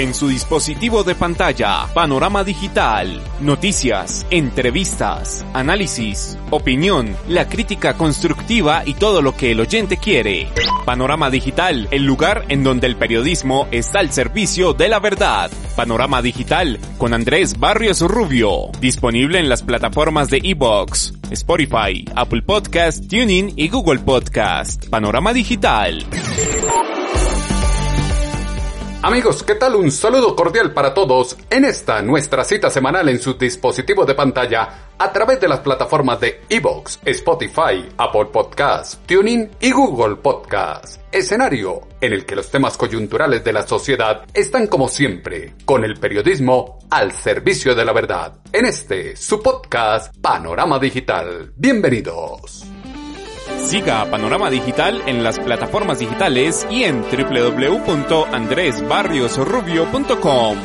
En su dispositivo de pantalla, panorama digital, noticias, entrevistas, análisis, opinión, la crítica constructiva y todo lo que el oyente quiere. Panorama digital, el lugar en donde el periodismo está al servicio de la verdad. Panorama digital con Andrés Barrios Rubio, disponible en las plataformas de Evox, Spotify, Apple Podcast, TuneIn y Google Podcast. Panorama digital. Amigos, ¿qué tal? Un saludo cordial para todos en esta nuestra cita semanal en su dispositivo de pantalla a través de las plataformas de Evox, Spotify, Apple Podcasts, TuneIn y Google Podcasts. Escenario en el que los temas coyunturales de la sociedad están como siempre, con el periodismo al servicio de la verdad. En este, su podcast, Panorama Digital. Bienvenidos. Siga Panorama Digital en las plataformas digitales y en www.andresbarriosrubio.com.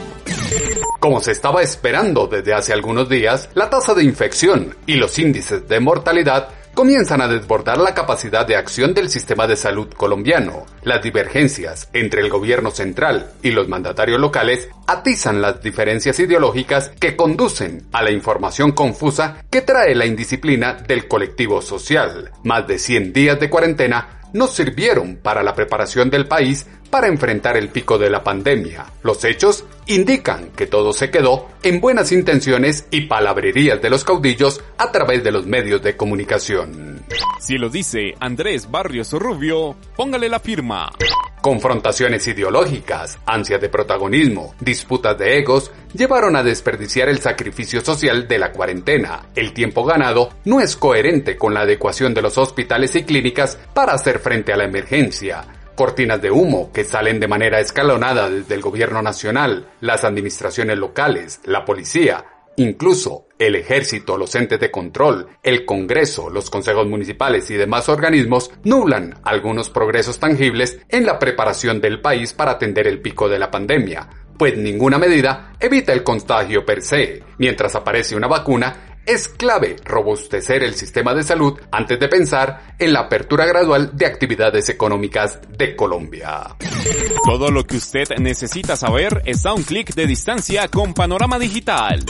Como se estaba esperando desde hace algunos días, la tasa de infección y los índices de mortalidad comienzan a desbordar la capacidad de acción del sistema de salud colombiano. Las divergencias entre el gobierno central y los mandatarios locales atizan las diferencias ideológicas que conducen a la información confusa que trae la indisciplina del colectivo social. Más de 100 días de cuarentena no sirvieron para la preparación del país para enfrentar el pico de la pandemia. Los hechos indican que todo se quedó en buenas intenciones y palabrerías de los caudillos a través de los medios de comunicación. Si lo dice Andrés Barrios Rubio, póngale la firma. Confrontaciones ideológicas, ansia de protagonismo, disputas de egos, llevaron a desperdiciar el sacrificio social de la cuarentena. El tiempo ganado no es coherente con la adecuación de los hospitales y clínicas para hacer frente a la emergencia cortinas de humo que salen de manera escalonada desde el gobierno nacional, las administraciones locales, la policía, incluso el ejército, los entes de control, el Congreso, los consejos municipales y demás organismos nublan algunos progresos tangibles en la preparación del país para atender el pico de la pandemia, pues ninguna medida evita el contagio per se. Mientras aparece una vacuna, es clave robustecer el sistema de salud antes de pensar en la apertura gradual de actividades económicas de Colombia. Todo lo que usted necesita saber está a un clic de distancia con Panorama Digital.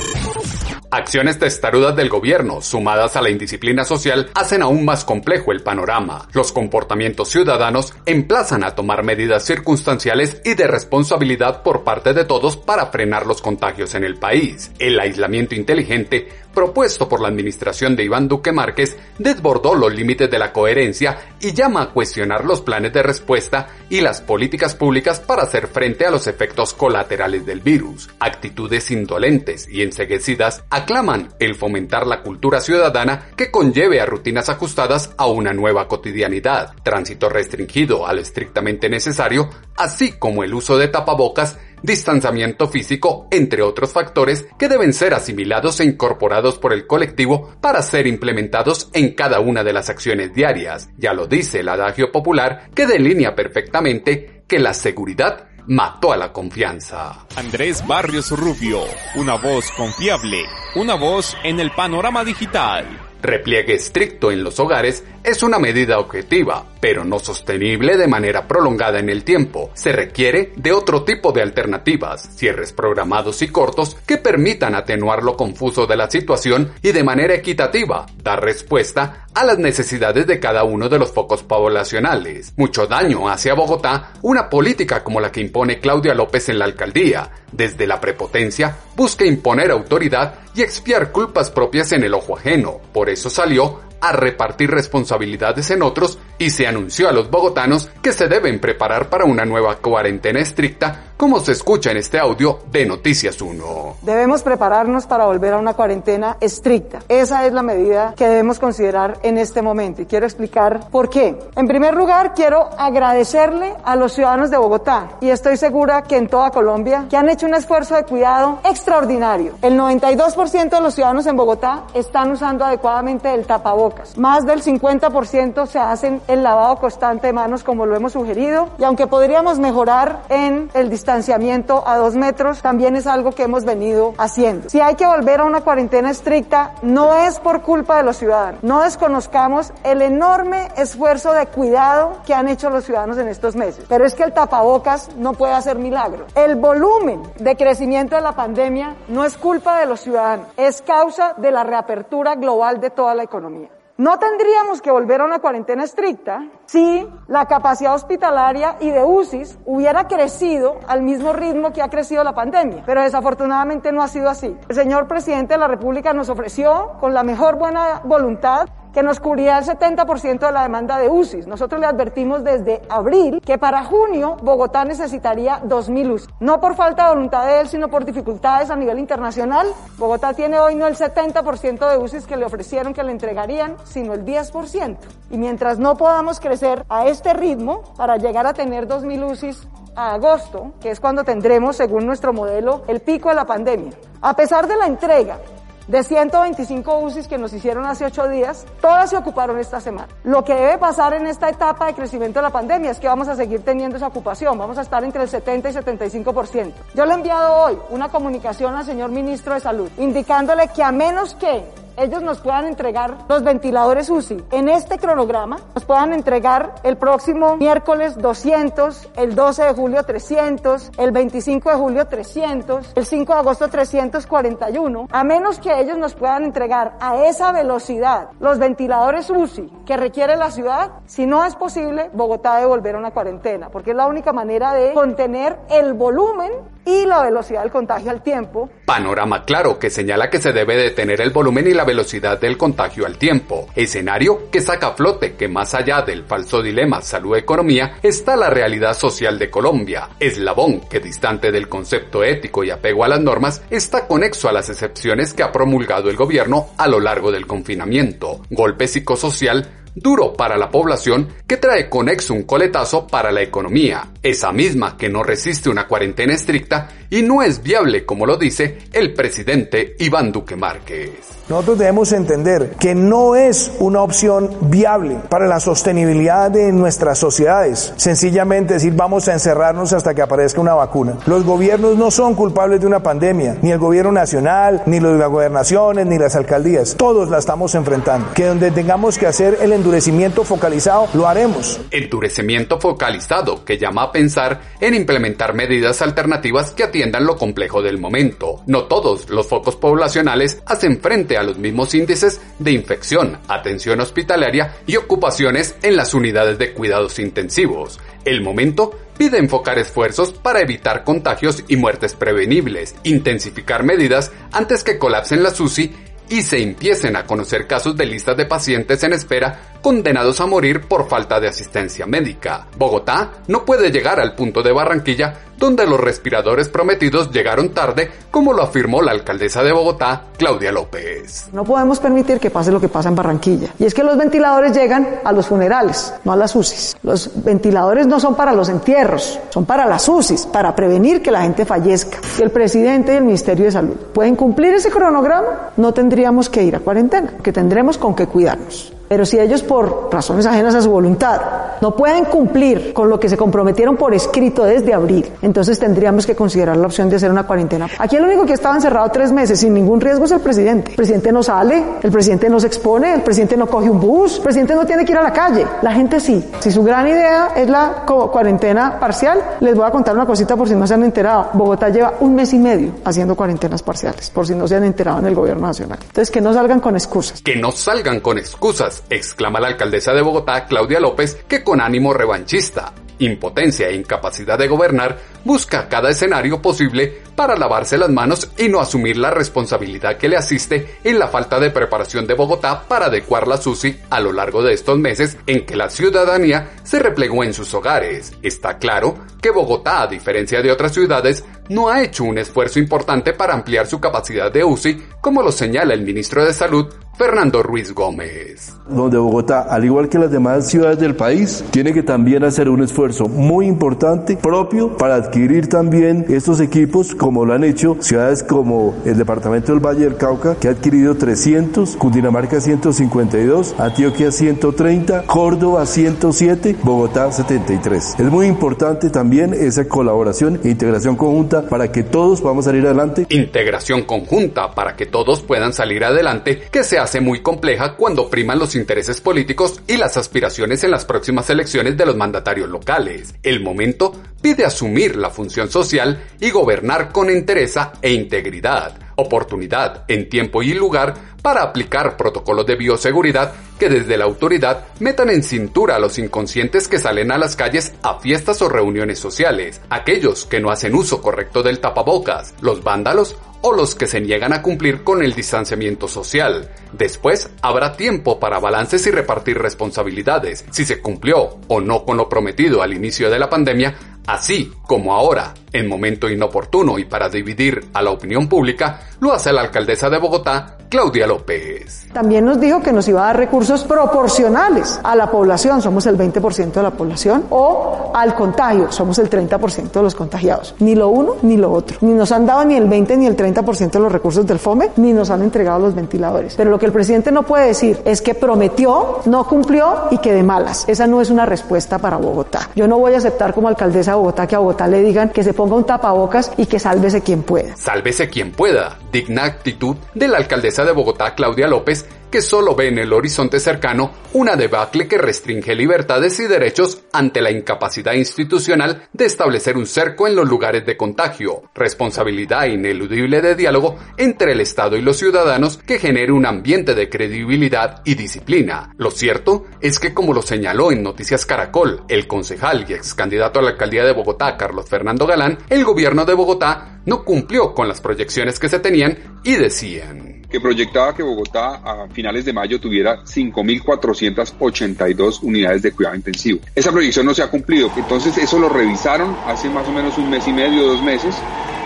Acciones testarudas del gobierno, sumadas a la indisciplina social, hacen aún más complejo el panorama. Los comportamientos ciudadanos emplazan a tomar medidas circunstanciales y de responsabilidad por parte de todos para frenar los contagios en el país. El aislamiento inteligente propuesto por la administración de Iván Duque Márquez desbordó los límites de la coherencia y llama a cuestionar los planes de respuesta y las políticas públicas para hacer frente a los efectos colaterales del virus. Actitudes indolentes y enseguecidas aclaman el fomentar la cultura ciudadana que conlleve a rutinas ajustadas a una nueva cotidianidad, tránsito restringido a lo estrictamente necesario, así como el uso de tapabocas distanciamiento físico, entre otros factores que deben ser asimilados e incorporados por el colectivo para ser implementados en cada una de las acciones diarias. Ya lo dice el adagio popular que delinea perfectamente que la seguridad mató a la confianza. Andrés Barrios Rubio, una voz confiable, una voz en el panorama digital. Repliegue estricto en los hogares es una medida objetiva, pero no sostenible de manera prolongada en el tiempo. Se requiere de otro tipo de alternativas, cierres programados y cortos que permitan atenuar lo confuso de la situación y de manera equitativa dar respuesta a las necesidades de cada uno de los focos poblacionales. Mucho daño hace a Bogotá una política como la que impone Claudia López en la alcaldía. Desde la prepotencia busca imponer autoridad y expiar culpas propias en el ojo ajeno. Por eso salió a repartir responsabilidades en otros y se anunció a los bogotanos que se deben preparar para una nueva cuarentena estricta como se escucha en este audio de Noticias 1. Debemos prepararnos para volver a una cuarentena estricta. Esa es la medida que debemos considerar en este momento y quiero explicar por qué. En primer lugar, quiero agradecerle a los ciudadanos de Bogotá y estoy segura que en toda Colombia que han hecho un esfuerzo de cuidado extraordinario. El 92% de los ciudadanos en Bogotá están usando adecuadamente el tapabocas. Más del 50% se hacen el lavado constante de manos como lo hemos sugerido y aunque podríamos mejorar en el distanciamiento distanciamiento a dos metros también es algo que hemos venido haciendo. Si hay que volver a una cuarentena estricta, no es por culpa de los ciudadanos. No desconozcamos el enorme esfuerzo de cuidado que han hecho los ciudadanos en estos meses. Pero es que el tapabocas no puede hacer milagros. El volumen de crecimiento de la pandemia no es culpa de los ciudadanos, es causa de la reapertura global de toda la economía. No tendríamos que volver a una cuarentena estricta si la capacidad hospitalaria y de UCIs hubiera crecido al mismo ritmo que ha crecido la pandemia, pero desafortunadamente no ha sido así. El señor presidente de la República nos ofreció, con la mejor buena voluntad, que nos cubría el 70% de la demanda de UCIs. Nosotros le advertimos desde abril que para junio Bogotá necesitaría 2.000 UCIs. No por falta de voluntad de él, sino por dificultades a nivel internacional. Bogotá tiene hoy no el 70% de UCIs que le ofrecieron que le entregarían, sino el 10%. Y mientras no podamos crecer a este ritmo para llegar a tener 2.000 UCIs a agosto, que es cuando tendremos, según nuestro modelo, el pico de la pandemia. A pesar de la entrega de 125 UCIs que nos hicieron hace ocho días, todas se ocuparon esta semana. Lo que debe pasar en esta etapa de crecimiento de la pandemia es que vamos a seguir teniendo esa ocupación, vamos a estar entre el 70 y 75%. Yo le he enviado hoy una comunicación al señor ministro de Salud indicándole que a menos que ellos nos puedan entregar los ventiladores UCI en este cronograma, nos puedan entregar el próximo miércoles 200, el 12 de julio 300, el 25 de julio 300, el 5 de agosto 341, a menos que ellos nos puedan entregar a esa velocidad los ventiladores UCI que requiere la ciudad, si no es posible, Bogotá debe volver a una cuarentena, porque es la única manera de contener el volumen y la velocidad del contagio al tiempo. Panorama claro que señala que se debe detener el volumen y la velocidad del contagio al tiempo. Escenario que saca a flote que más allá del falso dilema salud-economía está la realidad social de Colombia, eslabón que distante del concepto ético y apego a las normas está conexo a las excepciones que ha promulgado el gobierno a lo largo del confinamiento. Golpe psicosocial duro para la población que trae conexo un coletazo para la economía, esa misma que no resiste una cuarentena estricta y no es viable como lo dice el presidente Iván Duque Márquez. Nosotros debemos entender que no es una opción viable para la sostenibilidad de nuestras sociedades. Sencillamente decir vamos a encerrarnos hasta que aparezca una vacuna. Los gobiernos no son culpables de una pandemia, ni el gobierno nacional, ni las gobernaciones, ni las alcaldías. Todos la estamos enfrentando. Que donde tengamos que hacer el endurecimiento focalizado, lo haremos. Endurecimiento focalizado que llama pensar en implementar medidas alternativas que atiendan lo complejo del momento. No todos los focos poblacionales hacen frente a los mismos índices de infección, atención hospitalaria y ocupaciones en las unidades de cuidados intensivos. El momento pide enfocar esfuerzos para evitar contagios y muertes prevenibles, intensificar medidas antes que colapsen las UCI y se empiecen a conocer casos de listas de pacientes en espera condenados a morir por falta de asistencia médica. Bogotá no puede llegar al punto de Barranquilla donde los respiradores prometidos llegaron tarde, como lo afirmó la alcaldesa de Bogotá, Claudia López. No podemos permitir que pase lo que pasa en Barranquilla. Y es que los ventiladores llegan a los funerales, no a las UCIs. Los ventiladores no son para los entierros, son para las UCIs, para prevenir que la gente fallezca. Y el presidente y el Ministerio de Salud pueden cumplir ese cronograma, no tendríamos que ir a cuarentena, que tendremos con qué cuidarnos. Pero si ellos por razones ajenas a su voluntad no pueden cumplir con lo que se comprometieron por escrito desde abril, entonces tendríamos que considerar la opción de hacer una cuarentena. Aquí el único que estaba encerrado tres meses sin ningún riesgo es el presidente. El presidente no sale, el presidente no se expone, el presidente no coge un bus, el presidente no tiene que ir a la calle. La gente sí. Si su gran idea es la cuarentena parcial, les voy a contar una cosita por si no se han enterado. Bogotá lleva un mes y medio haciendo cuarentenas parciales, por si no se han enterado en el gobierno nacional. Entonces que no salgan con excusas. Que no salgan con excusas exclama la alcaldesa de Bogotá, Claudia López, que con ánimo revanchista, impotencia e incapacidad de gobernar, busca cada escenario posible para lavarse las manos y no asumir la responsabilidad que le asiste en la falta de preparación de Bogotá para adecuar la SUSI a lo largo de estos meses en que la ciudadanía se replegó en sus hogares. Está claro que Bogotá, a diferencia de otras ciudades, no ha hecho un esfuerzo importante para ampliar su capacidad de UCI, como lo señala el ministro de Salud, Fernando Ruiz Gómez. Donde Bogotá, al igual que las demás ciudades del país, tiene que también hacer un esfuerzo muy importante propio para adquirir también estos equipos como lo han hecho ciudades como el departamento del Valle del Cauca, que ha adquirido 300, Cundinamarca 152, Antioquia 130, Córdoba 107, Bogotá 73. Es muy importante también esa colaboración e integración conjunta para que todos podamos salir adelante. Integración conjunta para que todos puedan salir adelante, que se hace muy compleja cuando priman los intereses políticos y las aspiraciones en las próximas elecciones de los mandatarios locales. El momento pide asumir la función social y gobernar con entereza e integridad, oportunidad en tiempo y lugar para aplicar protocolos de bioseguridad que desde la autoridad metan en cintura a los inconscientes que salen a las calles a fiestas o reuniones sociales, aquellos que no hacen uso correcto del tapabocas, los vándalos o los que se niegan a cumplir con el distanciamiento social. Después habrá tiempo para balances y repartir responsabilidades, si se cumplió o no con lo prometido al inicio de la pandemia, así como ahora, en momento inoportuno y para dividir a la opinión pública, lo hace la alcaldesa de Bogotá, Claudia López. También nos dijo que nos iba a dar recursos proporcionales a la población, somos el 20% de la población, o al contagio, somos el 30% de los contagiados. Ni lo uno ni lo otro. Ni nos han dado ni el 20 ni el 30% de los recursos del FOME, ni nos han entregado los ventiladores. Pero lo que el presidente no puede decir es que prometió, no cumplió y que de malas. Esa no es una respuesta para Bogotá. Yo no voy a aceptar como alcaldesa de Bogotá que a Bogotá le digan que se ponga un tapabocas y que sálvese quien pueda. Sálvese quien pueda. Digna actitud de la alcaldesa de Bogotá, Claudia López, que solo ve en el horizonte cercano una debacle que restringe libertades y derechos ante la incapacidad institucional de establecer un cerco en los lugares de contagio, responsabilidad ineludible de diálogo entre el Estado y los ciudadanos que genere un ambiente de credibilidad y disciplina. Lo cierto es que como lo señaló en Noticias Caracol el concejal y ex candidato a la alcaldía de Bogotá, Carlos Fernando Galán, el gobierno de Bogotá no cumplió con las proyecciones que se tenían y decían que proyectaba que Bogotá a finales de mayo tuviera 5.482 unidades de cuidado intensivo. Esa proyección no se ha cumplido, entonces eso lo revisaron hace más o menos un mes y medio, dos meses,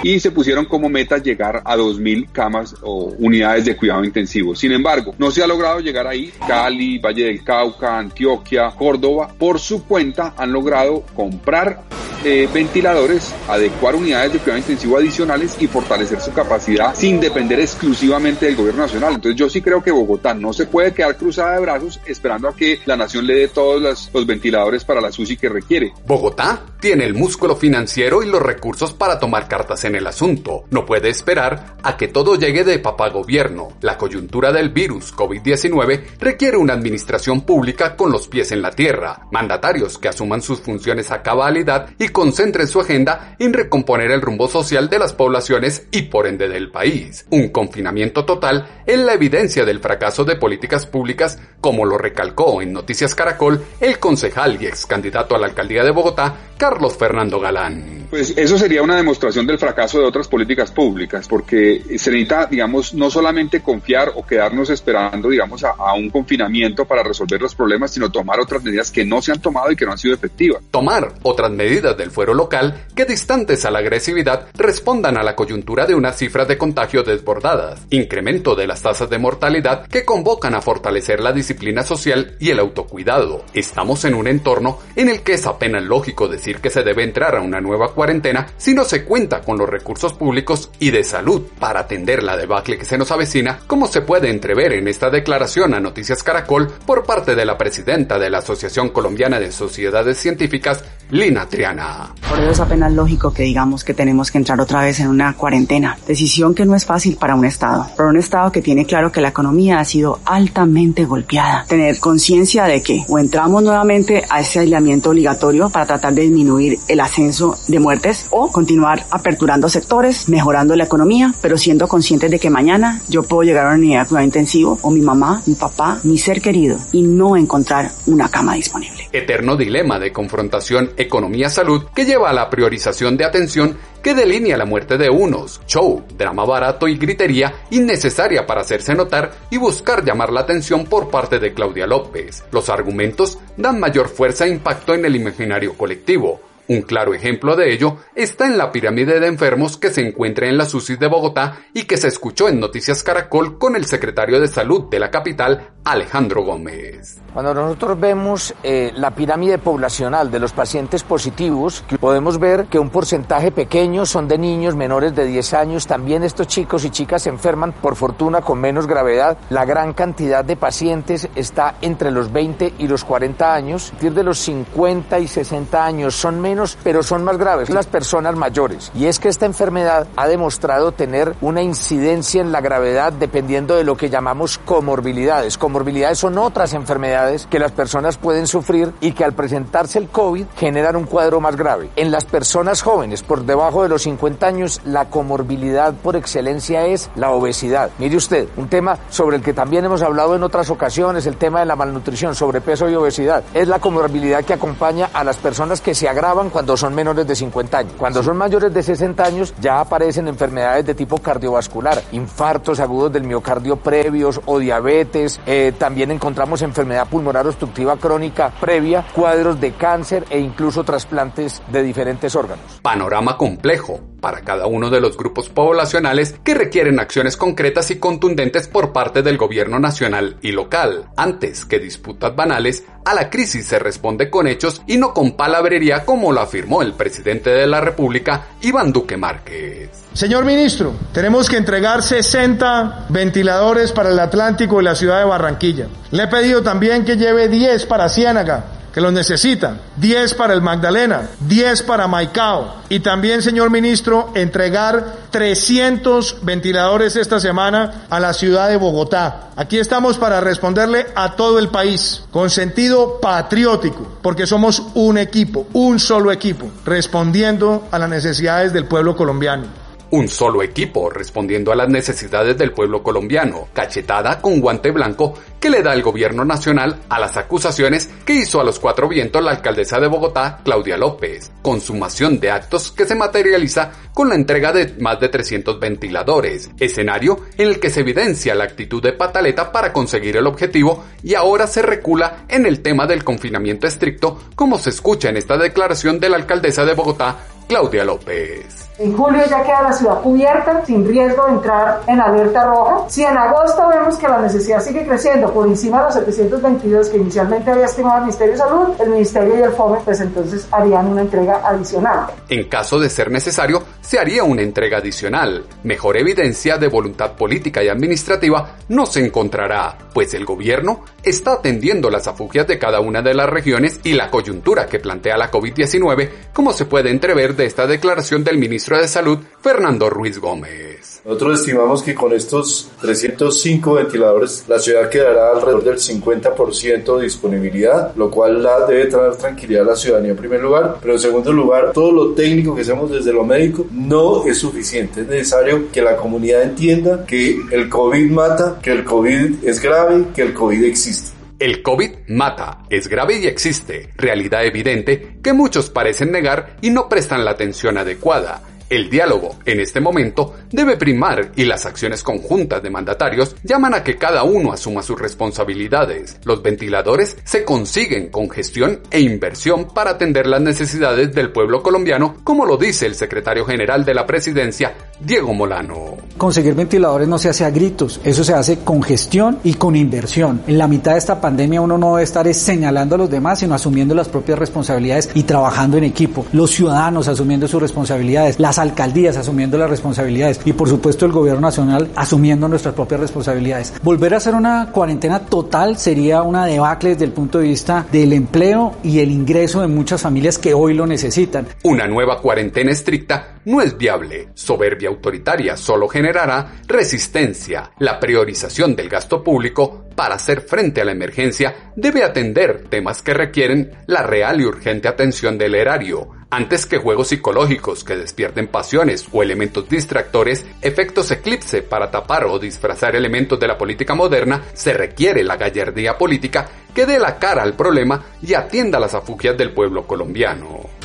y se pusieron como meta llegar a 2.000 camas o unidades de cuidado intensivo. Sin embargo, no se ha logrado llegar ahí. Cali, Valle del Cauca, Antioquia, Córdoba, por su cuenta han logrado comprar eh, ventiladores, adecuar unidades de cuidado intensivo adicionales y fortalecer su capacidad sin depender exclusivamente del gobierno nacional. Entonces yo sí creo que Bogotá no se puede quedar cruzada de brazos esperando a que la nación le dé todos los, los ventiladores para la SUSI que requiere. Bogotá tiene el músculo financiero y los recursos para tomar cartas en el asunto. No puede esperar a que todo llegue de papá gobierno. La coyuntura del virus COVID-19 requiere una administración pública con los pies en la tierra, mandatarios que asuman sus funciones a cabalidad y concentren su agenda en recomponer el rumbo social de las poblaciones y por ende del país. Un confinamiento total es la evidencia del fracaso de políticas públicas, como lo recalcó en Noticias Caracol el concejal y ex candidato a la alcaldía de Bogotá, Carlos Fernando Galán. Pues eso sería una demostración del fracaso de otras políticas públicas, porque se necesita, digamos, no solamente confiar o quedarnos esperando, digamos, a, a, un confinamiento para resolver los problemas, sino tomar otras medidas que no se han tomado y que no han sido efectivas. Tomar otras medidas del fuero local que distantes a la agresividad respondan a la coyuntura de unas cifras de contagio desbordadas, incremento de las tasas de mortalidad que convocan a fortalecer la disciplina social y el autocuidado. Estamos en un entorno en el que es apenas lógico decir que se debe entrar a una nueva cuarentena si no se cuenta con los recursos públicos y de salud para atender la debacle que se nos avecina, como se puede entrever en esta declaración a Noticias Caracol por parte de la presidenta de la Asociación Colombiana de Sociedades Científicas, Lina Triana. Por eso es apenas lógico que digamos que tenemos que entrar otra vez en una cuarentena, decisión que no es fácil para un Estado, para un Estado que tiene claro que la economía ha sido altamente golpeada. Tener conciencia de que o entramos nuevamente a ese aislamiento obligatorio para tratar de disminuir el ascenso de muertes o continuar aperturando sectores, mejorando la economía, pero siendo conscientes de que mañana yo puedo llegar a una unidad de cuidado intensivo o mi mamá, mi papá, mi ser querido y no encontrar una cama disponible. Eterno dilema de confrontación economía-salud que lleva a la priorización de atención que delinea la muerte de unos, show, drama barato y gritería innecesaria para hacerse notar y buscar llamar la atención por parte de Claudia López. Los argumentos dan mayor fuerza e impacto en el imaginario colectivo. Un claro ejemplo de ello está en la pirámide de enfermos que se encuentra en la SUSI de Bogotá y que se escuchó en Noticias Caracol con el secretario de Salud de la capital, Alejandro Gómez. Cuando nosotros vemos eh, la pirámide poblacional de los pacientes positivos, podemos ver que un porcentaje pequeño son de niños menores de 10 años. También estos chicos y chicas se enferman, por fortuna, con menos gravedad. La gran cantidad de pacientes está entre los 20 y los 40 años. A partir de los 50 y 60 años son menos, pero son más graves las personas mayores. Y es que esta enfermedad ha demostrado tener una incidencia en la gravedad dependiendo de lo que llamamos comorbilidades. Comorbilidades son otras enfermedades que las personas pueden sufrir y que al presentarse el COVID generan un cuadro más grave. En las personas jóvenes por debajo de los 50 años, la comorbilidad por excelencia es la obesidad. Mire usted, un tema sobre el que también hemos hablado en otras ocasiones, el tema de la malnutrición, sobrepeso y obesidad. Es la comorbilidad que acompaña a las personas que se agravan cuando son menores de 50 años. Cuando son mayores de 60 años ya aparecen enfermedades de tipo cardiovascular, infartos agudos del miocardio previos o diabetes. Eh, también encontramos enfermedad pulmonar obstructiva crónica previa, cuadros de cáncer e incluso trasplantes de diferentes órganos. Panorama complejo para cada uno de los grupos poblacionales que requieren acciones concretas y contundentes por parte del gobierno nacional y local. Antes que disputas banales, a la crisis se responde con hechos y no con palabrería como lo afirmó el presidente de la República, Iván Duque Márquez. Señor ministro, tenemos que entregar 60 ventiladores para el Atlántico y la ciudad de Barranquilla. Le he pedido también que lleve 10 para Ciénaga, que los necesitan, 10 para el Magdalena, 10 para Maicao y también, señor ministro, entregar 300 ventiladores esta semana a la ciudad de Bogotá. Aquí estamos para responderle a todo el país con sentido patriótico, porque somos un equipo, un solo equipo, respondiendo a las necesidades del pueblo colombiano un solo equipo respondiendo a las necesidades del pueblo colombiano, cachetada con guante blanco que le da el gobierno nacional a las acusaciones que hizo a los cuatro vientos la alcaldesa de Bogotá, Claudia López, consumación de actos que se materializa con la entrega de más de 300 ventiladores, escenario en el que se evidencia la actitud de Pataleta para conseguir el objetivo y ahora se recula en el tema del confinamiento estricto como se escucha en esta declaración de la alcaldesa de Bogotá, Claudia López. En julio ya queda la ciudad cubierta, sin riesgo de entrar en alerta roja. Si en agosto vemos que la necesidad sigue creciendo por encima de los 722 que inicialmente había estimado el Ministerio de Salud, el Ministerio y el FOME pues entonces harían una entrega adicional. En caso de ser necesario, se haría una entrega adicional. Mejor evidencia de voluntad política y administrativa no se encontrará, pues el gobierno está atendiendo las afugias de cada una de las regiones y la coyuntura que plantea la COVID-19, como se puede entrever de esta declaración del ministro de Salud, Fernando Ruiz Gómez. Nosotros estimamos que con estos 305 ventiladores la ciudad quedará alrededor del 50% de disponibilidad, lo cual la debe traer tranquilidad a la ciudadanía en primer lugar, pero en segundo lugar, todo lo técnico que hacemos desde lo médico no es suficiente. Es necesario que la comunidad entienda que el COVID mata, que el COVID es grave, que el COVID existe. El COVID mata, es grave y existe, realidad evidente que muchos parecen negar y no prestan la atención adecuada. El diálogo, en este momento, debe primar y las acciones conjuntas de mandatarios llaman a que cada uno asuma sus responsabilidades. Los ventiladores se consiguen con gestión e inversión para atender las necesidades del pueblo colombiano, como lo dice el secretario general de la presidencia, Diego Molano. Conseguir ventiladores no se hace a gritos, eso se hace con gestión y con inversión. En la mitad de esta pandemia uno no debe estar señalando a los demás, sino asumiendo las propias responsabilidades y trabajando en equipo. Los ciudadanos asumiendo sus responsabilidades, las alcaldías asumiendo las responsabilidades y por supuesto el gobierno nacional asumiendo nuestras propias responsabilidades. Volver a hacer una cuarentena total sería una debacle desde el punto de vista del empleo y el ingreso de muchas familias que hoy lo necesitan. Una nueva cuarentena estricta no es viable. Soberbia autoritaria solo generará resistencia. La priorización del gasto público para hacer frente a la emergencia debe atender temas que requieren la real y urgente atención del erario antes que juegos psicológicos que despierten pasiones o elementos distractores, efectos eclipse para tapar o disfrazar elementos de la política moderna, se requiere la gallardía política que dé la cara al problema y atienda las afugias del pueblo colombiano.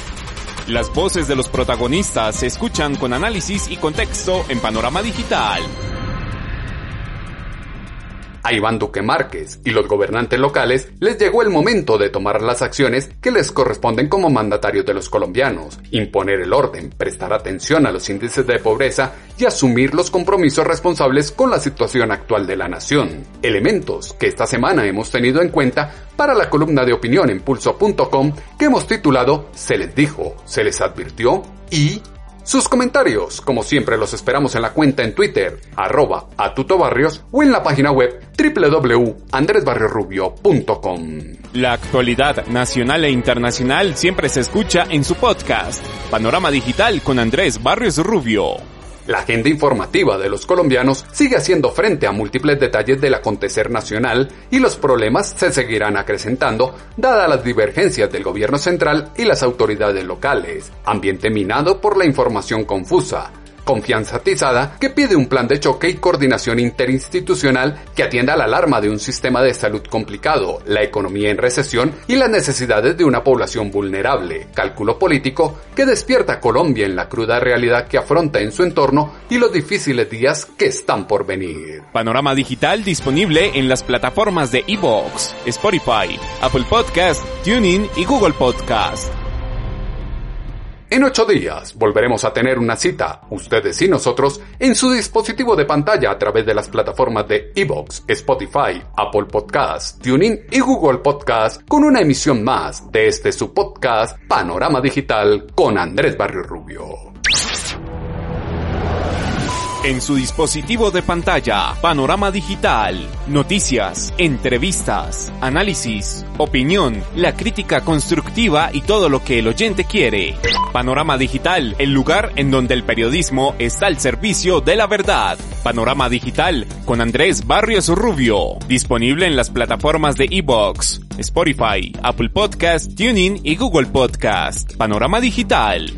Las voces de los protagonistas se escuchan con análisis y contexto en Panorama Digital. A Iván Duque Márquez y los gobernantes locales les llegó el momento de tomar las acciones que les corresponden como mandatarios de los colombianos, imponer el orden, prestar atención a los índices de pobreza y asumir los compromisos responsables con la situación actual de la nación. Elementos que esta semana hemos tenido en cuenta para la columna de opinión en pulso.com que hemos titulado Se les dijo, se les advirtió y sus comentarios, como siempre, los esperamos en la cuenta en Twitter, arroba atutobarrios o en la página web www.andresbarriorubio.com. La actualidad nacional e internacional siempre se escucha en su podcast, Panorama Digital con Andrés Barrios Rubio. La agenda informativa de los colombianos sigue haciendo frente a múltiples detalles del acontecer nacional y los problemas se seguirán acrecentando dadas las divergencias del gobierno central y las autoridades locales, ambiente minado por la información confusa, confianza atizada que pide un plan de choque y coordinación interinstitucional que atienda la alarma de un sistema de salud complicado, la economía en recesión y las necesidades de una población vulnerable, cálculo político que despierta a Colombia en la cruda realidad que afronta en su entorno y los difíciles días que están por venir. Panorama digital disponible en las plataformas de Evox, Spotify, Apple Podcast, TuneIn y Google Podcast. En ocho días volveremos a tener una cita, ustedes y nosotros, en su dispositivo de pantalla a través de las plataformas de Evox, Spotify, Apple Podcast, TuneIn y Google Podcast con una emisión más de este su podcast Panorama Digital con Andrés Barrio Rubio en su dispositivo de pantalla, panorama digital, noticias, entrevistas, análisis, opinión, la crítica constructiva y todo lo que el oyente quiere. Panorama digital, el lugar en donde el periodismo está al servicio de la verdad. Panorama digital con Andrés Barrios Rubio, disponible en las plataformas de Evox, Spotify, Apple Podcast, TuneIn y Google Podcast. Panorama digital.